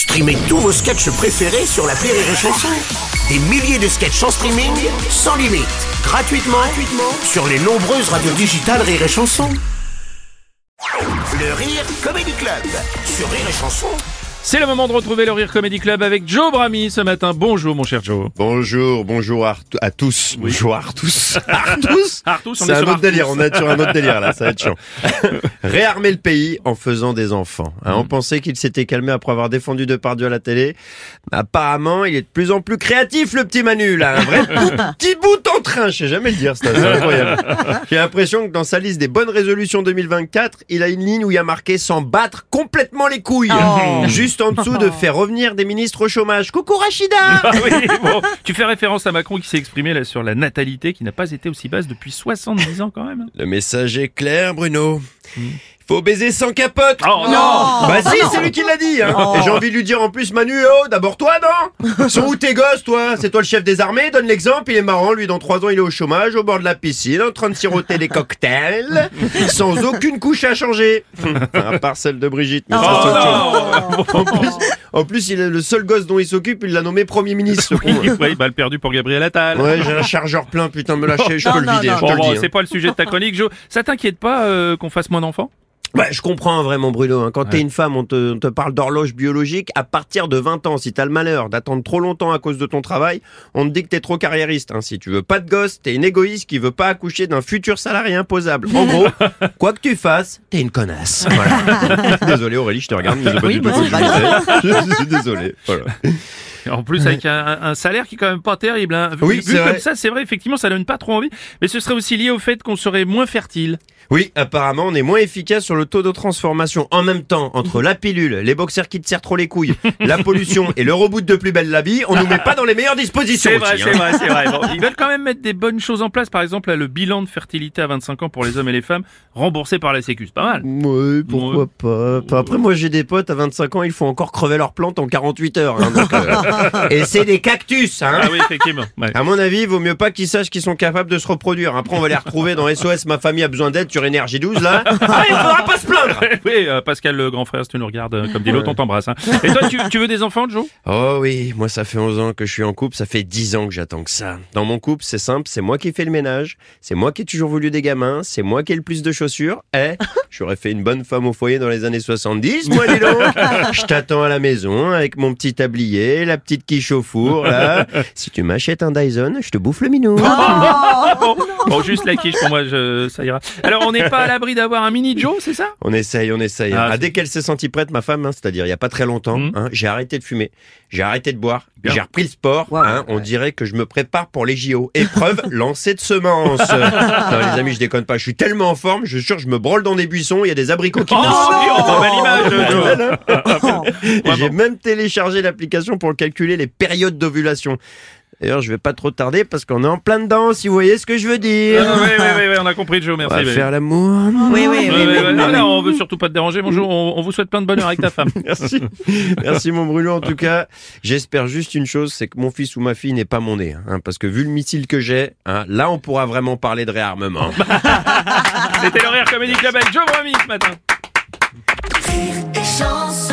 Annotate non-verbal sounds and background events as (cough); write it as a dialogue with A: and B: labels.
A: Streamez tous vos sketchs préférés sur la Rire et Chanson. Des milliers de sketchs en streaming, sans limite, gratuitement, gratuitement sur les nombreuses radios digitales Rire et Chanson. Le Rire Comedy Club sur Rire et Chanson.
B: C'est le moment de retrouver le Rire Comedy Club avec Joe Brami ce matin. Bonjour mon cher Joe.
C: Bonjour, bonjour à, à tous. Bonjour à tous. À tous.
B: Artus, on
C: C'est
B: est
C: un
B: sur
C: autre
B: Artus.
C: délire, on est sur un autre délire là, ça va être chiant. (laughs) Réarmer le pays en faisant des enfants. Hein, On pensait qu'il s'était calmé après avoir défendu Depardieu à la télé. Apparemment, il est de plus en plus créatif le petit Manu là, un vrai (laughs) petit bout en train, je sais jamais le dire, ça, c'est incroyable. J'ai l'impression que dans sa liste des bonnes résolutions 2024, il a une ligne où il y a marqué s'en battre complètement les couilles. (laughs) Juste en dessous de faire revenir des ministres au chômage. Coucou Rachida (laughs)
B: Ah oui, bon, tu fais référence à Macron qui s'est exprimé là sur la natalité qui n'a pas été aussi basse depuis 70 ans quand même.
C: Le message est clair, Bruno. Faut baiser sans capote.
B: Oh non
C: Bah si, c'est lui qui l'a dit. Hein. Et j'ai envie de lui dire en plus, Manu, oh, d'abord toi, non? Sont où tes gosses, toi? C'est toi le chef des armées, donne l'exemple. Il est marrant, lui, dans trois ans, il est au chômage, au bord de la piscine, en train de siroter des cocktails, (laughs) sans aucune couche à changer. à part celle de Brigitte. Mais ça.
B: Oh non
C: En plus, en plus, il est le seul gosse dont il s'occupe, il l'a nommé Premier ministre.
B: Oui, oui, balle perdue pour Gabriel Attal.
C: Ouais, j'ai un chargeur plein, putain, me lâcher, je peux le vider,
B: Bon,
C: le
B: bon,
C: hein.
B: c'est pas le sujet de ta chronique, Joe. Ça t'inquiète pas euh, qu'on fasse moins d'enfants?
C: Ouais, je comprends vraiment Bruno. hein. Quand t'es une femme, on te, on te parle d'horloge biologique. À partir de 20 ans, si t'as le malheur d'attendre trop longtemps à cause de ton travail, on te dit que t'es trop carriériste. hein. Si tu veux pas de gosse, t'es une égoïste qui veut pas accoucher d'un futur salarié imposable. En gros, (laughs) quoi que tu fasses, t'es une connasse. Voilà. (laughs) désolé Aurélie, je te regarde, mais c'est pas du tout je disais. (laughs) Je suis désolé. Voilà. (laughs)
B: En plus, avec un, un- salaire qui est quand même pas terrible. Hein. Vu,
C: Oui,
B: vu
C: c'est
B: comme
C: vrai.
B: ça, c'est vrai, effectivement, ça donne pas trop envie. Mais ce serait aussi lié au fait qu'on serait moins fertile.
C: Oui, apparemment, on est moins efficace sur le taux de transformation. En même temps, entre la pilule, les boxers qui te serrent trop les couilles, (laughs) la pollution et le reboot de plus belle la vie, on nous met pas dans les meilleures dispositions.
B: C'est vrai, c'est
C: hein.
B: vrai, c'est vrai. Bon, (laughs) ils veulent quand même mettre des bonnes choses en place. Par exemple, là, le bilan de fertilité à 25 ans pour les hommes et les femmes, remboursé par la Sécu. C'est pas mal.
C: Ouais, pourquoi pas. Après, moi, j'ai des potes à 25 ans, ils font encore crever leurs plantes en 48 heures. hein, donc, euh, (laughs) Et c'est des cactus, hein.
B: Ah oui, effectivement. Ouais.
C: À mon avis, il vaut mieux pas qu'ils sachent qu'ils sont capables de se reproduire. Après, on va les retrouver dans SOS Ma famille a besoin d'aide sur Énergie 12, là. (laughs) Ah, il faudra pas se plaindre. (laughs)
B: Oui, euh, Pascal, le grand frère, si tu nous regardes, euh, comme dit l'autre, on t'embrasse. hein. Et toi, tu, tu veux des enfants, Joe?
C: Oh oui, moi ça fait 11 ans que je suis en couple, ça fait 10 ans que j'attends que ça. Dans mon couple, c'est simple, c'est moi qui fais le ménage, c'est moi qui ai toujours voulu des gamins, c'est moi qui ai le plus de chaussures. Eh, j'aurais fait une bonne femme au foyer dans les années 70, moi dis donc. Je t'attends à la maison avec mon petit tablier, la petite quiche au four, là. (laughs) Si tu m'achètes un Dyson, je te bouffe le minou. (laughs)
B: bon, bon, juste la quiche, pour moi, je, ça ira. Alors, on n'est pas à l'abri d'avoir un mini Joe, c'est ça?
C: On essaye, on essaye.
B: Ah,
C: Ah, dès qu'elle s'est sentie prête, ma femme, hein, c'est-à-dire il y a pas très longtemps,
B: Mhm.
C: hein, j'ai arrêté de fumer, j'ai arrêté de boire. J'ai repris le sport. hein, on dirait que je me prépare pour les JO. Épreuve (laughs) lancée de semences. (laughs) non les amis, je déconne pas. Je suis tellement en forme, je suis sûr, je me brôle dans des buissons. Il y a des abricots qui
B: Oh,
C: poussent.
B: oh, (laughs) Vraiment.
C: J'ai même téléchargé l'application pour calculer les périodes d'ovulation. D'ailleurs, je vais pas trop tarder parce qu'on est en plein dedans, si vous voyez ce que je veux dire.
B: Ah, oui, oui, oui, oui, on a compris, Joe,
C: On
B: merci.
C: va
B: oui.
C: faire l'amour.
D: Oui, oui, oui.
B: ouais, non, non, on veut surtout pas te déranger. Bonjour, on, on vous souhaite plein de bonheur avec ta femme. (laughs)
C: Merci. Merci mon Bruno. En tout cas, j'espère juste une chose, c'est que mon fils ou ma fille n'est pas mon nez. hein, parce que vu le missile que j'ai, hein, là on pourra vraiment parler de réarmement. (laughs)
B: C'était le Rire Comedy Club avec Joe Brami ce matin.
E: Rire et chanson